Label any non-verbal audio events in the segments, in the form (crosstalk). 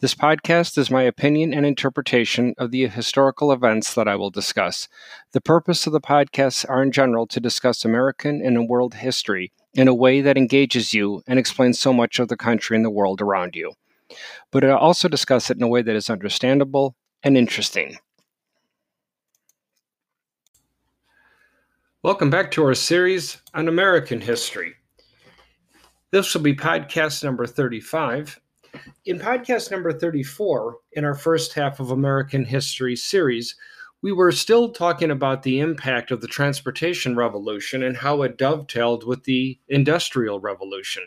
This podcast is my opinion and interpretation of the historical events that I will discuss. The purpose of the podcasts are in general to discuss American and world history in a way that engages you and explains so much of the country and the world around you but I also discuss it in a way that is understandable and interesting. Welcome back to our series on American history. This will be podcast number 35. In podcast number 34, in our first half of American history series, we were still talking about the impact of the transportation revolution and how it dovetailed with the industrial revolution.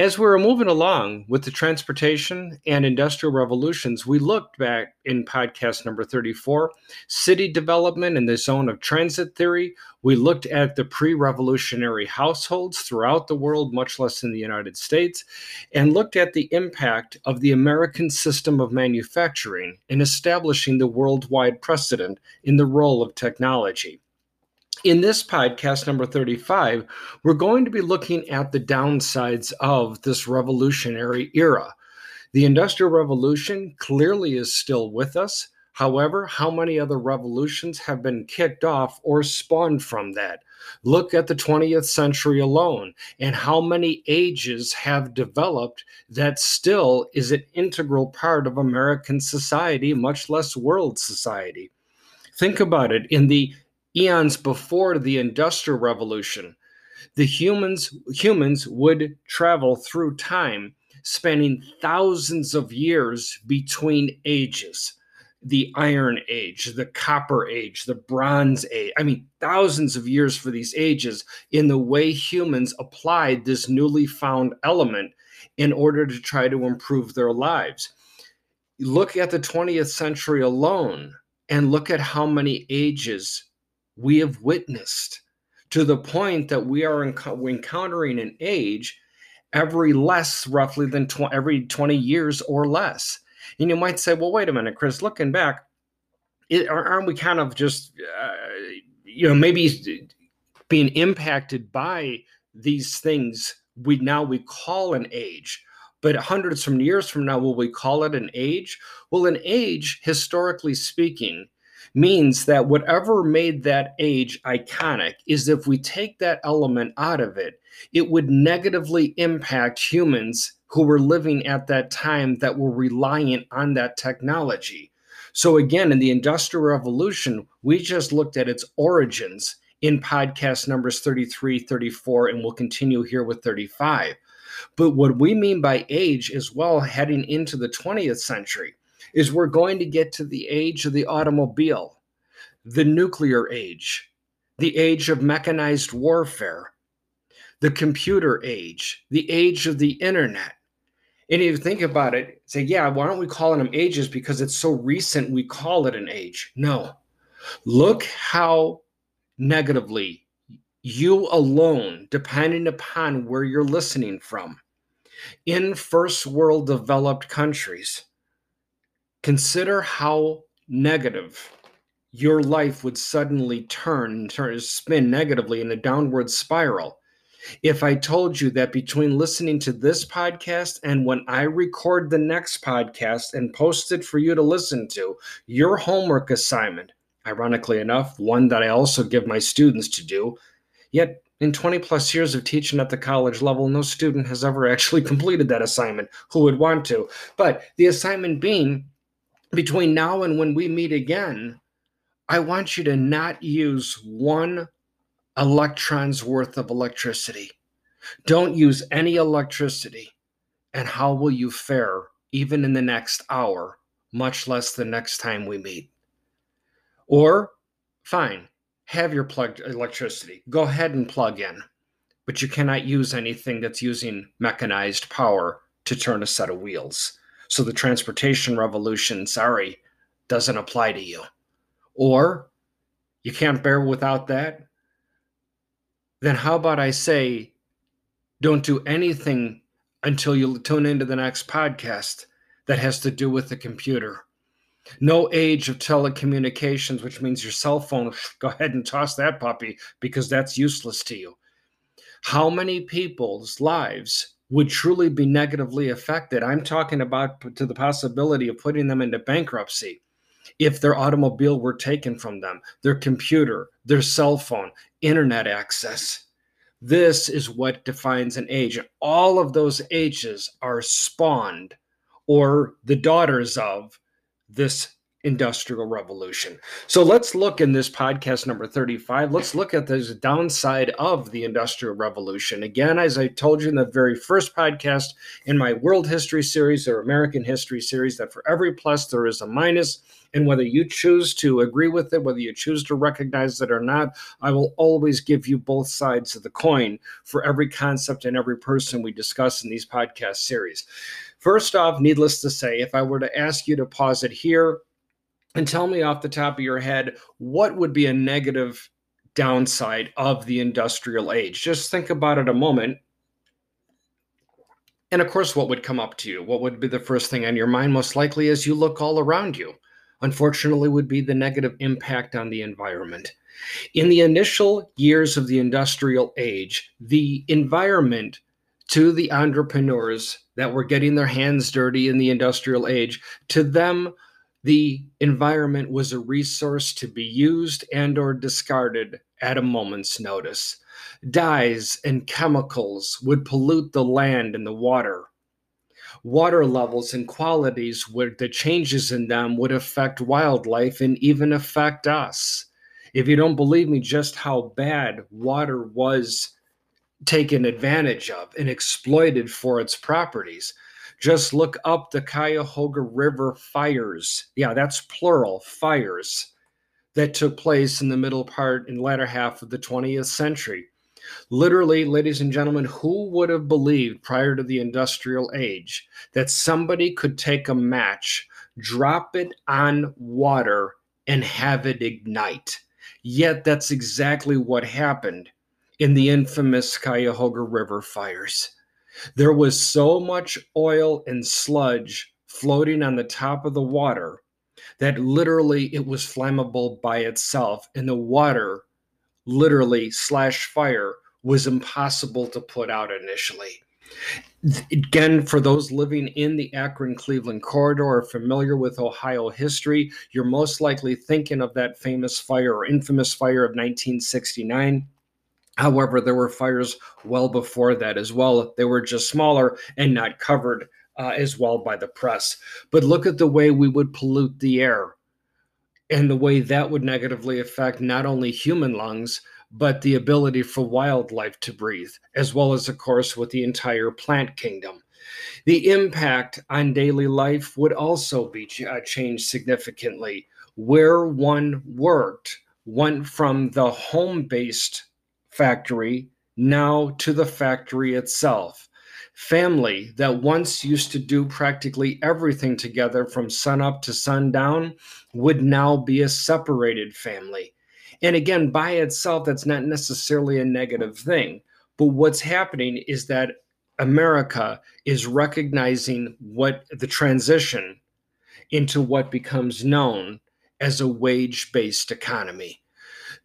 As we were moving along with the transportation and industrial revolutions, we looked back in podcast number 34, city development in the zone of transit theory. We looked at the pre revolutionary households throughout the world, much less in the United States, and looked at the impact of the American system of manufacturing in establishing the worldwide precedent in the role of technology. In this podcast, number 35, we're going to be looking at the downsides of this revolutionary era. The Industrial Revolution clearly is still with us. However, how many other revolutions have been kicked off or spawned from that? Look at the 20th century alone and how many ages have developed that still is an integral part of American society, much less world society. Think about it in the eons before the industrial revolution the humans humans would travel through time spanning thousands of years between ages. The iron age the copper age the bronze age i mean thousands of years for these ages in the way humans applied this newly found element in order to try to improve their lives. Look at the 20th century alone and look at how many ages we have witnessed to the point that we are encountering an age every less roughly than tw- every 20 years or less. And you might say, well, wait a minute, Chris, looking back, it, aren't we kind of just, uh, you know, maybe being impacted by these things we now we call an age but hundreds from years from now will we call it an age well an age historically speaking means that whatever made that age iconic is if we take that element out of it, it would negatively impact humans who were living at that time that were reliant on that technology. So, again, in the Industrial Revolution, we just looked at its origins in podcast numbers 33, 34, and we'll continue here with 35. But what we mean by age is well heading into the 20th century is we're going to get to the age of the automobile, the nuclear age, the age of mechanized warfare, the computer age, the age of the internet. And if you think about it, say, yeah, why don't we call them ages because it's so recent we call it an age? No. Look how negatively you alone, depending upon where you're listening from, in first world developed countries, Consider how negative your life would suddenly turn, turn spin negatively in a downward spiral. If I told you that between listening to this podcast and when I record the next podcast and post it for you to listen to, your homework assignment, ironically enough, one that I also give my students to do, yet in 20 plus years of teaching at the college level, no student has ever actually (laughs) completed that assignment who would want to. But the assignment being between now and when we meet again, I want you to not use one electron's worth of electricity. Don't use any electricity. And how will you fare even in the next hour, much less the next time we meet? Or, fine, have your plugged electricity. Go ahead and plug in. But you cannot use anything that's using mechanized power to turn a set of wheels. So the transportation revolution, sorry, doesn't apply to you. Or you can't bear without that. then how about I say, don't do anything until you tune into the next podcast that has to do with the computer. No age of telecommunications, which means your cell phone, (laughs) go ahead and toss that puppy because that's useless to you. How many people's lives would truly be negatively affected? I'm talking about to the possibility of putting them into bankruptcy if their automobile were taken from them, their computer, their cell phone, internet access. This is what defines an age. All of those ages are spawned or the daughters of this industrial revolution. So let's look in this podcast number 35. Let's look at the downside of the industrial revolution. Again, as I told you in the very first podcast in my world history series or American history series, that for every plus there is a minus. And whether you choose to agree with it, whether you choose to recognize it or not, I will always give you both sides of the coin for every concept and every person we discuss in these podcast series. First off, needless to say, if I were to ask you to pause it here and tell me off the top of your head what would be a negative downside of the industrial age, just think about it a moment. And of course, what would come up to you? What would be the first thing on your mind, most likely, as you look all around you? unfortunately, would be the negative impact on the environment. In the initial years of the industrial age, the environment to the entrepreneurs that were getting their hands dirty in the industrial age, to them, the environment was a resource to be used and or discarded at a moment's notice. Dyes and chemicals would pollute the land and the water water levels and qualities where the changes in them would affect wildlife and even affect us. If you don't believe me, just how bad water was taken advantage of and exploited for its properties. Just look up the Cuyahoga River fires. Yeah, that's plural fires that took place in the middle part and latter half of the 20th century. Literally, ladies and gentlemen, who would have believed prior to the industrial age that somebody could take a match, drop it on water, and have it ignite? Yet that's exactly what happened in the infamous Cuyahoga River fires. There was so much oil and sludge floating on the top of the water that literally it was flammable by itself, and the water literally slash fire was impossible to put out initially. Again, for those living in the Akron Cleveland corridor or familiar with Ohio history, you're most likely thinking of that famous fire or infamous fire of 1969. However, there were fires well before that as well. They were just smaller and not covered uh, as well by the press. But look at the way we would pollute the air and the way that would negatively affect not only human lungs, but the ability for wildlife to breathe, as well as, of course, with the entire plant kingdom. The impact on daily life would also be uh, changed significantly. Where one worked went from the home based factory now to the factory itself. Family that once used to do practically everything together from sunup to sundown would now be a separated family and again, by itself, that's not necessarily a negative thing. But what's happening is that America is recognizing what the transition into what becomes known as a wage based economy.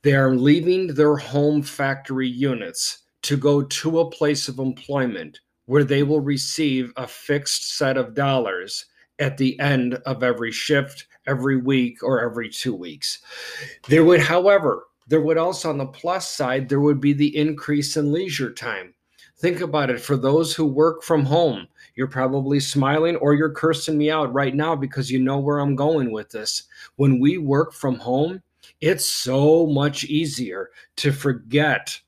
They are leaving their home factory units to go to a place of employment where they will receive a fixed set of dollars at the end of every shift every week or every two weeks. There would, however, there would also, on the plus side, there would be the increase in leisure time. Think about it for those who work from home. You're probably smiling or you're cursing me out right now because you know where I'm going with this. When we work from home, it's so much easier to forget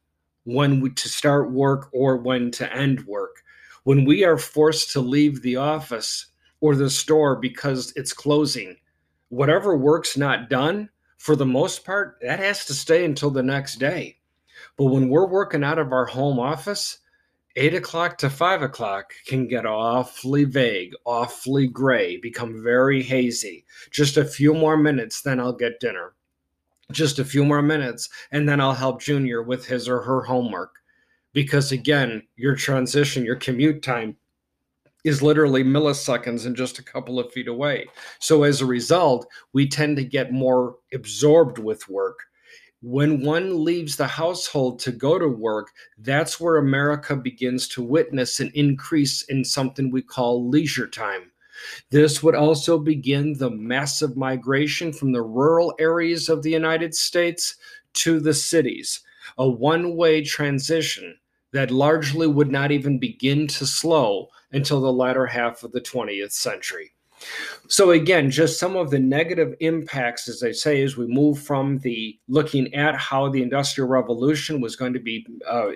when we, to start work or when to end work. When we are forced to leave the office or the store because it's closing, whatever work's not done, for the most part, that has to stay until the next day. But when we're working out of our home office, eight o'clock to five o'clock can get awfully vague, awfully gray, become very hazy. Just a few more minutes, then I'll get dinner. Just a few more minutes, and then I'll help Junior with his or her homework. Because again, your transition, your commute time is literally milliseconds and just a couple of feet away. So as a result, we tend to get more absorbed with work. When one leaves the household to go to work, that's where America begins to witness an increase in something we call leisure time. This would also begin the massive migration from the rural areas of the United States to the cities, a one way transition that largely would not even begin to slow until the latter half of the 20th century. So again, just some of the negative impacts, as I say, as we move from the looking at how the Industrial Revolution was going to be uh,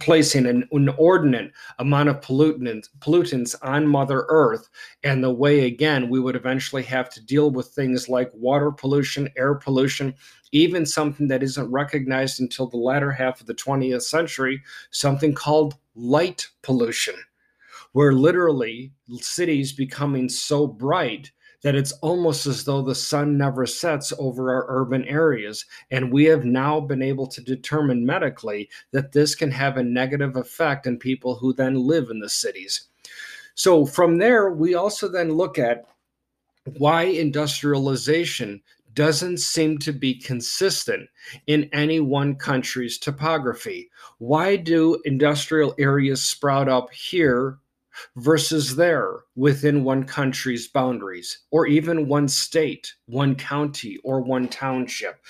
placing an inordinate amount of pollutants pollutants on mother earth. And the way again we would eventually have to deal with things like water pollution air pollution even something that isn't recognized until the latter half of the 20th century something called light pollution where literally cities becoming so bright that it's almost as though the sun never sets over our urban areas. And we have now been able to determine medically that this can have a negative effect on people who then live in the cities. So from there, we also then look at why industrialization doesn't seem to be consistent in any one country's topography. Why do industrial areas sprout up here versus there within one country's boundaries, or even one state, one county, or one township.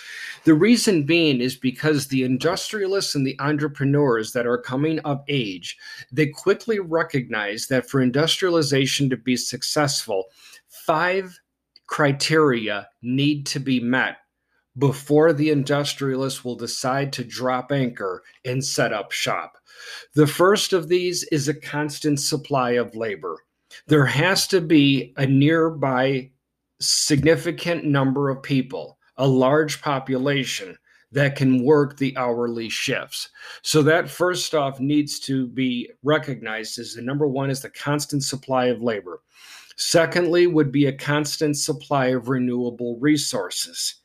The reason being is because the industrialists and the entrepreneurs that are coming of age, they quickly recognize that for industrialization to be successful, five criteria need to be met before the industrialists will decide to drop anchor and set up shop. The first of these is a constant supply of labor. There has to be a nearby significant number of people, a large population that can work the hourly shifts. So that first off needs to be recognized as the number one is the constant supply of labor. Secondly, would be a constant supply of renewable resources.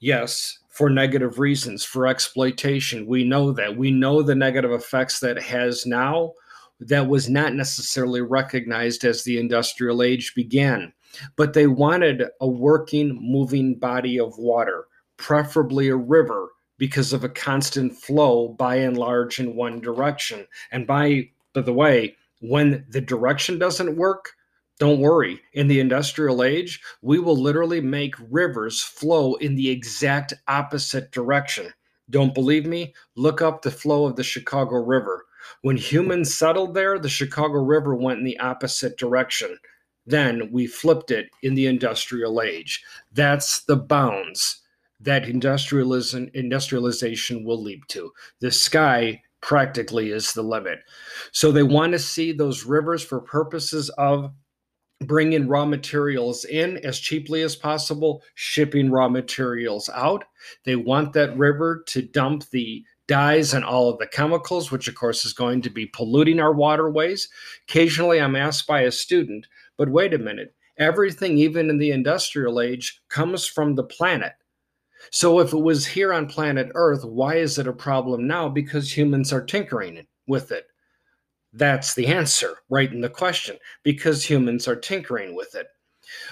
Yes, for negative reasons, for exploitation. We know that. We know the negative effects that has now that was not necessarily recognized as the industrial age began. But they wanted a working, moving body of water, preferably a river, because of a constant flow by and large in one direction. And by, by the way, when the direction doesn't work, don't worry. In the industrial age, we will literally make rivers flow in the exact opposite direction. Don't believe me? Look up the flow of the Chicago River. When humans settled there, the Chicago River went in the opposite direction. Then we flipped it in the industrial age. That's the bounds that industrialism industrialization will leap to. The sky practically is the limit. So they want to see those rivers for purposes of bring in raw materials in as cheaply as possible, shipping raw materials out. They want that river to dump the dyes and all of the chemicals, which of course is going to be polluting our waterways. Occasionally, I'm asked by a student, but wait a minute, everything, even in the industrial age, comes from the planet. So if it was here on planet Earth, why is it a problem now? Because humans are tinkering with it. That's the answer right in the question because humans are tinkering with it.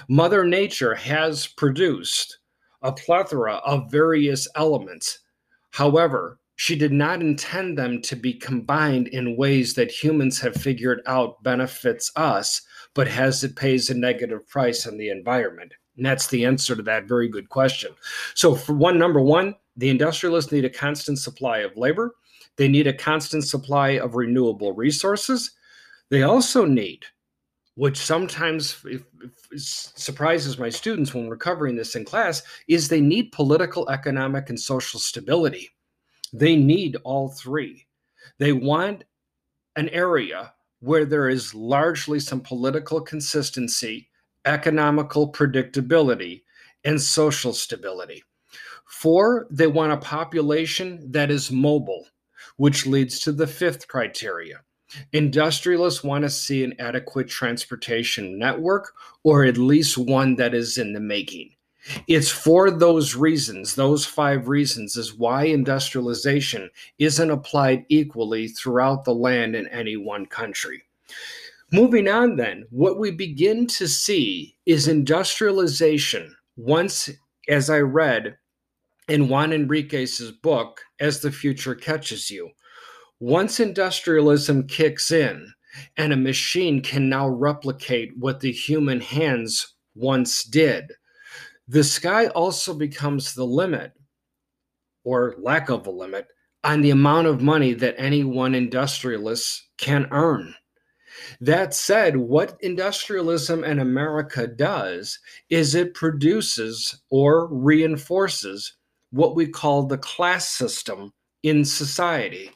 Mother Nature has produced a plethora of various elements. However, she did not intend them to be combined in ways that humans have figured out benefits us, but has it pays a negative price on the environment. And that's the answer to that very good question. So, for one, number one, the industrialists need a constant supply of labor. They need a constant supply of renewable resources. They also need, which sometimes surprises my students when we're covering this in class, is they need political, economic, and social stability. They need all three. They want an area where there is largely some political consistency, economical predictability, and social stability. Four, they want a population that is mobile which leads to the fifth criteria. Industrialists want to see an adequate transportation network or at least one that is in the making. It's for those reasons, those five reasons, is why industrialization isn't applied equally throughout the land in any one country. Moving on, then, what we begin to see is industrialization. Once, as I read in Juan Enriquez's book, As the Future Catches You, once industrialism kicks in and a machine can now replicate what the human hands once did, the sky also becomes the limit or lack of a limit on the amount of money that any one industrialist can earn. That said, what industrialism in America does is it produces or reinforces what we call the class system in society.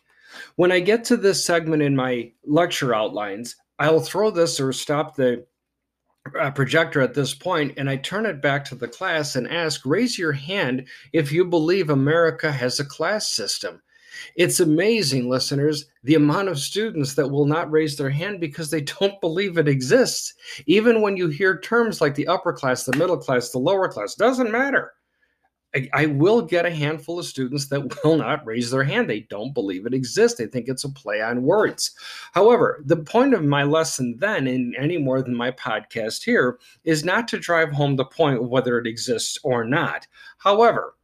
When I get to this segment in my lecture outlines, I'll throw this or stop the uh, projector at this point and I turn it back to the class and ask, raise your hand if you believe America has a class system. It's amazing, listeners, the amount of students that will not raise their hand because they (laughs) don't believe it exists. Even when you hear terms like the upper class, the middle class, the lower class, doesn't matter. I, will get a handful of students that (laughs) will not raise their hand. They don't believe it exists. They think it's a play on words. However, the point of my lesson then, in any more than my podcast here, is not to drive home the point of whether it exists or not. However,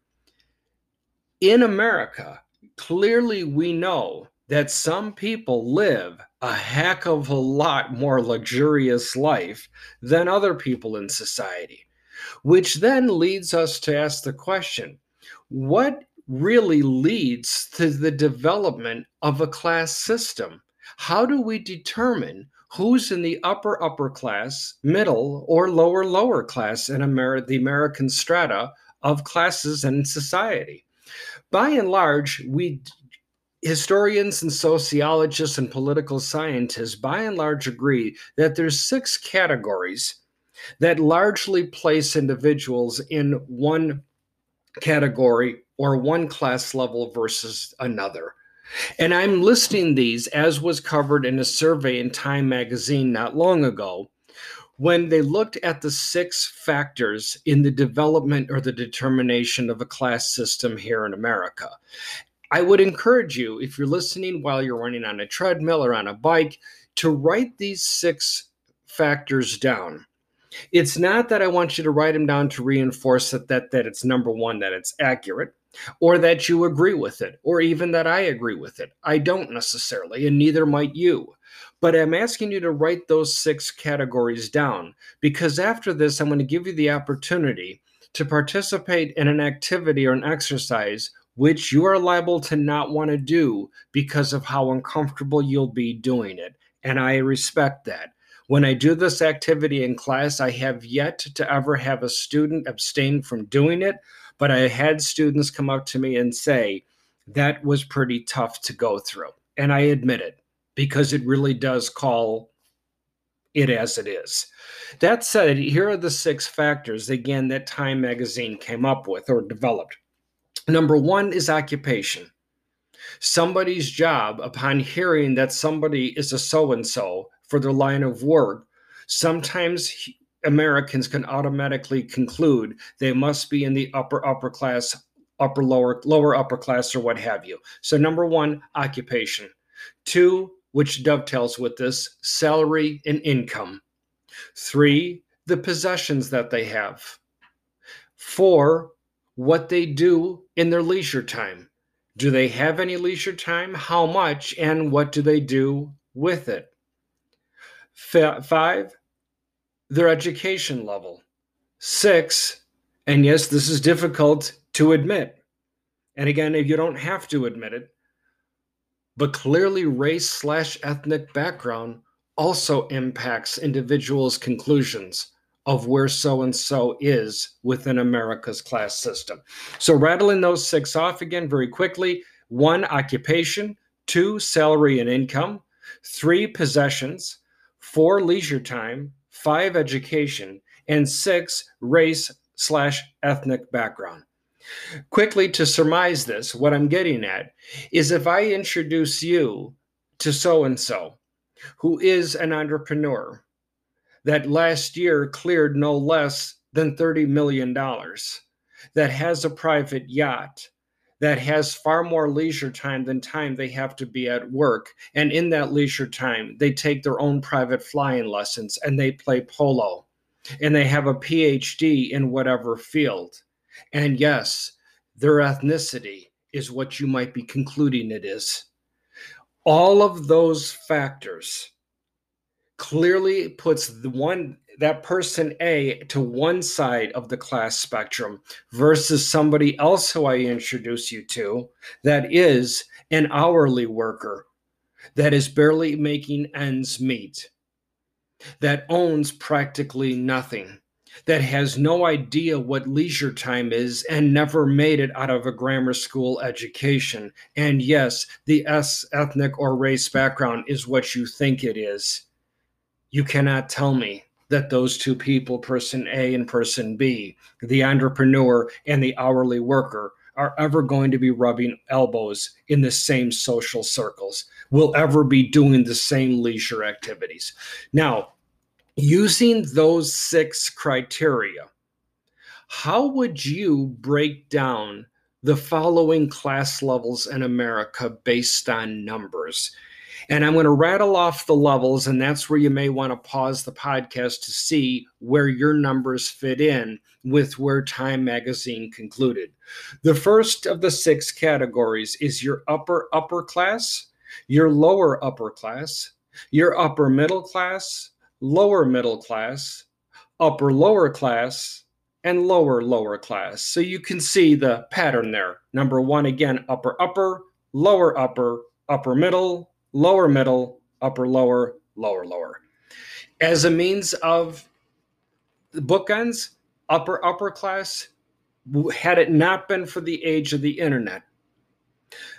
in America, clearly we know that some people live a heck of a lot more luxurious life than other people in society which then leads us to ask the question what really leads to the development of a class system? How do we determine who's in the upper upper class, middle, or lower lower class in America, the American strata of classes and society? By and large, we historians and sociologists and political scientists by and large agree that there's six categories that largely place individuals in one category or one class level versus another. And I'm listing these as was covered in a survey in Time magazine not long ago when they looked at the six factors in the development or the determination of a class system here in America. I would encourage you, if you're listening while you're running on a treadmill or on a bike, to write these six factors down it's not that I want you to write them down to reinforce that, that that it's number one, that it's accurate, or that you agree with it, or even that I agree with it. I don't necessarily, and neither might you. But I'm asking you to write those six categories down because after this, I'm going to give you the opportunity to participate in an activity or an exercise which you are liable to not want to do because of how uncomfortable you'll be doing it. And I respect that. When I do this activity in class, I have yet to ever have a student abstain from doing it, but I had students come up to me and say, that was pretty tough to go through. And I admit it because it really does call it as it is. That said, here are the six factors, again, that Time magazine came up with or developed. Number one is occupation. Somebody's job, upon hearing that somebody is a so and so, for their line of work, sometimes Americans can automatically conclude they must be in the upper upper class, upper lower lower upper class or what have you. So number 1, occupation. 2, which dovetails with this, salary and income. 3, the possessions that they have. 4, what they do in their leisure time. Do they have any leisure time? How much and what do they do with it? Five, their education level. Six, and yes, this is difficult to admit. And again, if you don't have to admit it, but clearly race slash ethnic background also impacts individuals' conclusions of where so and so is within America's class system. So, rattling those six off again very quickly one, occupation, two, salary and income, three, possessions, four leisure time, five education, and six race slash ethnic background. Quickly to surmise this, what I'm getting at is if I introduce you to so and so, who is an entrepreneur that last year cleared no less than $30 million, that has a private yacht, that has far more leisure time than time they have to be at work. And in that leisure time, they take their own private flying lessons and they play polo and they have a PhD in whatever field. And yes, their ethnicity is what you might be concluding it is. All of those factors clearly puts the one that person A to one side of the class spectrum versus somebody else who I introduce you to that is an hourly worker that is barely making ends meet, that owns practically nothing, that has no idea what leisure time is and never made it out of a grammar school education. And yes, the S ethnic or race background is what you think it is. You cannot tell me that those two people, person A and person B, the entrepreneur and the hourly worker, are ever going to be rubbing elbows in the same social circles, will ever be doing the same leisure activities. Now, using those six criteria, how would you break down the following class levels in America based on numbers? And I'm going to rattle off the levels, and that's where you may want to pause the podcast to see where your numbers fit in with where Time Magazine concluded. The first of the six categories is your upper upper class, your lower upper class, your upper middle class, lower middle class, upper lower class, and lower lower class. So you can see the pattern there. Number one, again, upper upper, lower upper, upper middle, lower middle, upper lower, lower lower. As a means of the bookends, upper upper class, had it not been for the age of the internet,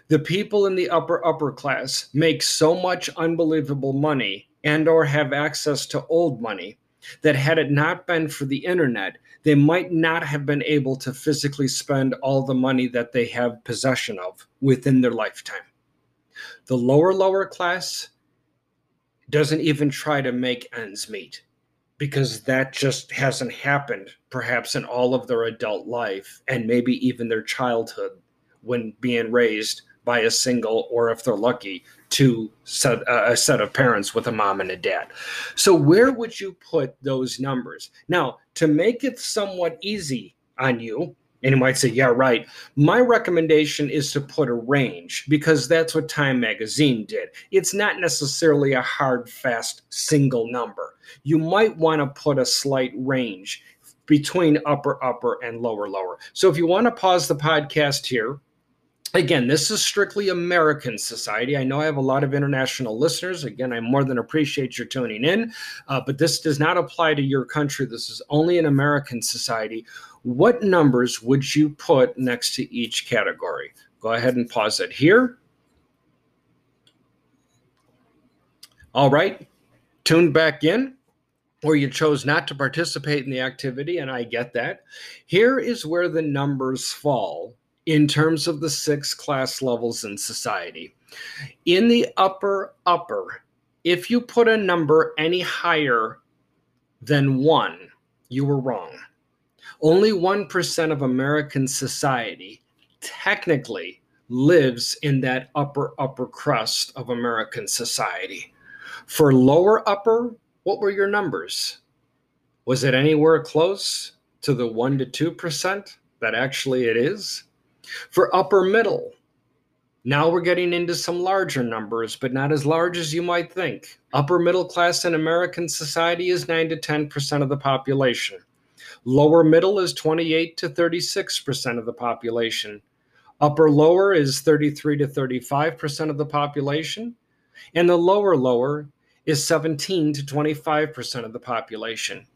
the people in the upper upper class make so much unbelievable money and or have access to old money that had it not been for the internet they might not have been able to physically spend all the money that they have possession of within their lifetime the lower, lower class doesn't even try to make ends meet because that just hasn't happened, perhaps in all of their adult life and maybe even their childhood when being raised by a single or if they're lucky to set, uh, a set of parents with a mom and a dad. So where would you put those numbers? Now to make it somewhat easy on you and you might say, yeah, right. My recommendation is to put a range because that's what Time Magazine did. It's not necessarily a hard, fast single number. You might want to put a slight range between upper, upper, and lower, lower. So if you want to pause the podcast here, again, this is strictly American society. I know I have a lot of international listeners. Again, I more than appreciate your tuning in, uh, but this does not apply to your country. This is only an American society what numbers would you put next to each category? Go ahead and pause it here. All right, tuned back in, or you chose not to participate in the activity, and I get that. Here is where the numbers fall in terms of the six class levels in society. In the upper, upper, if you put a number any higher than one, you were wrong only 1% of American society technically lives in that upper, upper crust of American society. For lower upper, what were your numbers? Was it anywhere close to the 1 to 2% that actually it is? For upper middle, now we're getting into some larger numbers, but not as large as you might think. Upper middle class in American society is 9 to 10% of the population. Lower middle is 28 to 36% of the population. Upper lower is 33 to 35% of the population. And the lower lower is 17 to 25% of the population.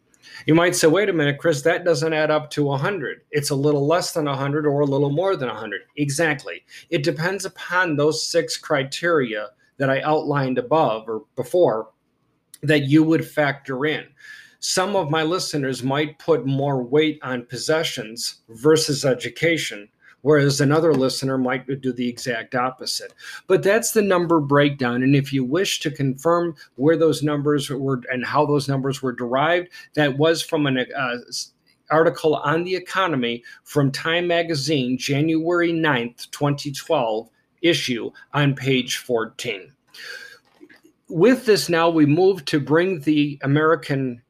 You might say, wait a minute, Chris, that doesn't add up to 100. It's a little less than 100 or a little more than 100. Exactly. It depends upon those six criteria that I outlined above or before that you would factor in some of my listeners might put more weight on possessions versus education, whereas another listener might do the exact opposite. But that's the number breakdown. And if you wish to confirm where those numbers were and how those numbers were derived, that was from an uh, article on the economy from Time Magazine, January 9th, 2012 issue on page 14. With this, now we move to bring the American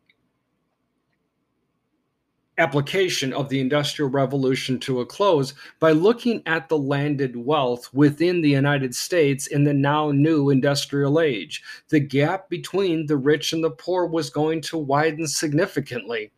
application of the Industrial Revolution to a close by looking at the landed wealth within the United States in the now new industrial age. The gap between the rich and the poor was going to widen significantly.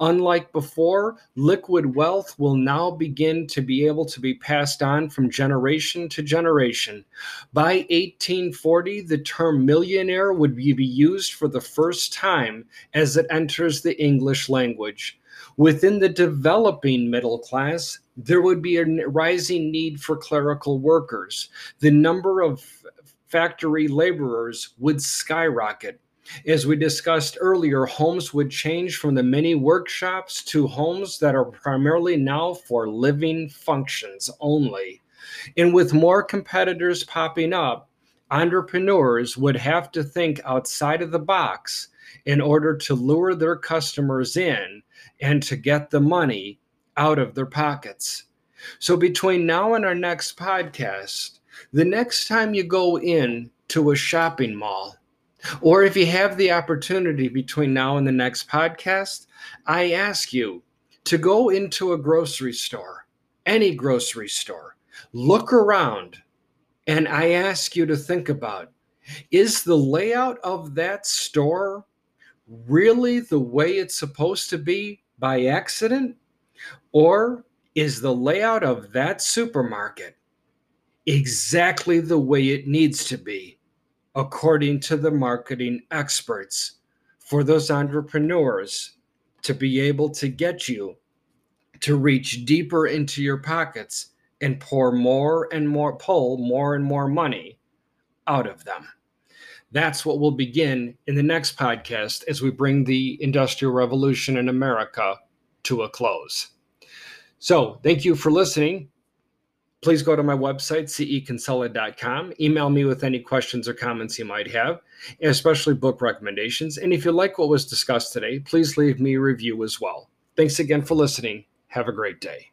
Unlike before, liquid wealth will now begin to be able to be passed on from generation to generation. By 1840, the term millionaire would be used for the first time as it enters the English language. Within the developing middle class, there would be a rising need for clerical workers. The number of factory laborers would skyrocket. As we discussed earlier, homes would change from the many workshops to homes that are primarily now for living functions only. And with more competitors popping up, entrepreneurs would have to think outside of the box in order to lure their customers in and to get the money out of their pockets. So, between now and our next podcast, the next time you go in to a shopping mall, or if you have the opportunity between now and the next podcast, I ask you to go into a grocery store, any grocery store, look around, and I ask you to think about is the layout of that store really the way it's supposed to be by accident? Or is the layout of that supermarket exactly the way it needs to be, according to the marketing experts, for those entrepreneurs to be able to get you to reach deeper into your pockets and pour more and more, pull more and more money out of them? That's what we'll begin in the next podcast as we bring the Industrial Revolution in America to a close. So, thank you for listening. Please go to my website, ceconsulted.com. Email me with any questions or comments you might have, especially book recommendations. And if you like what was discussed today, please leave me a review as well. Thanks again for listening. Have a great day.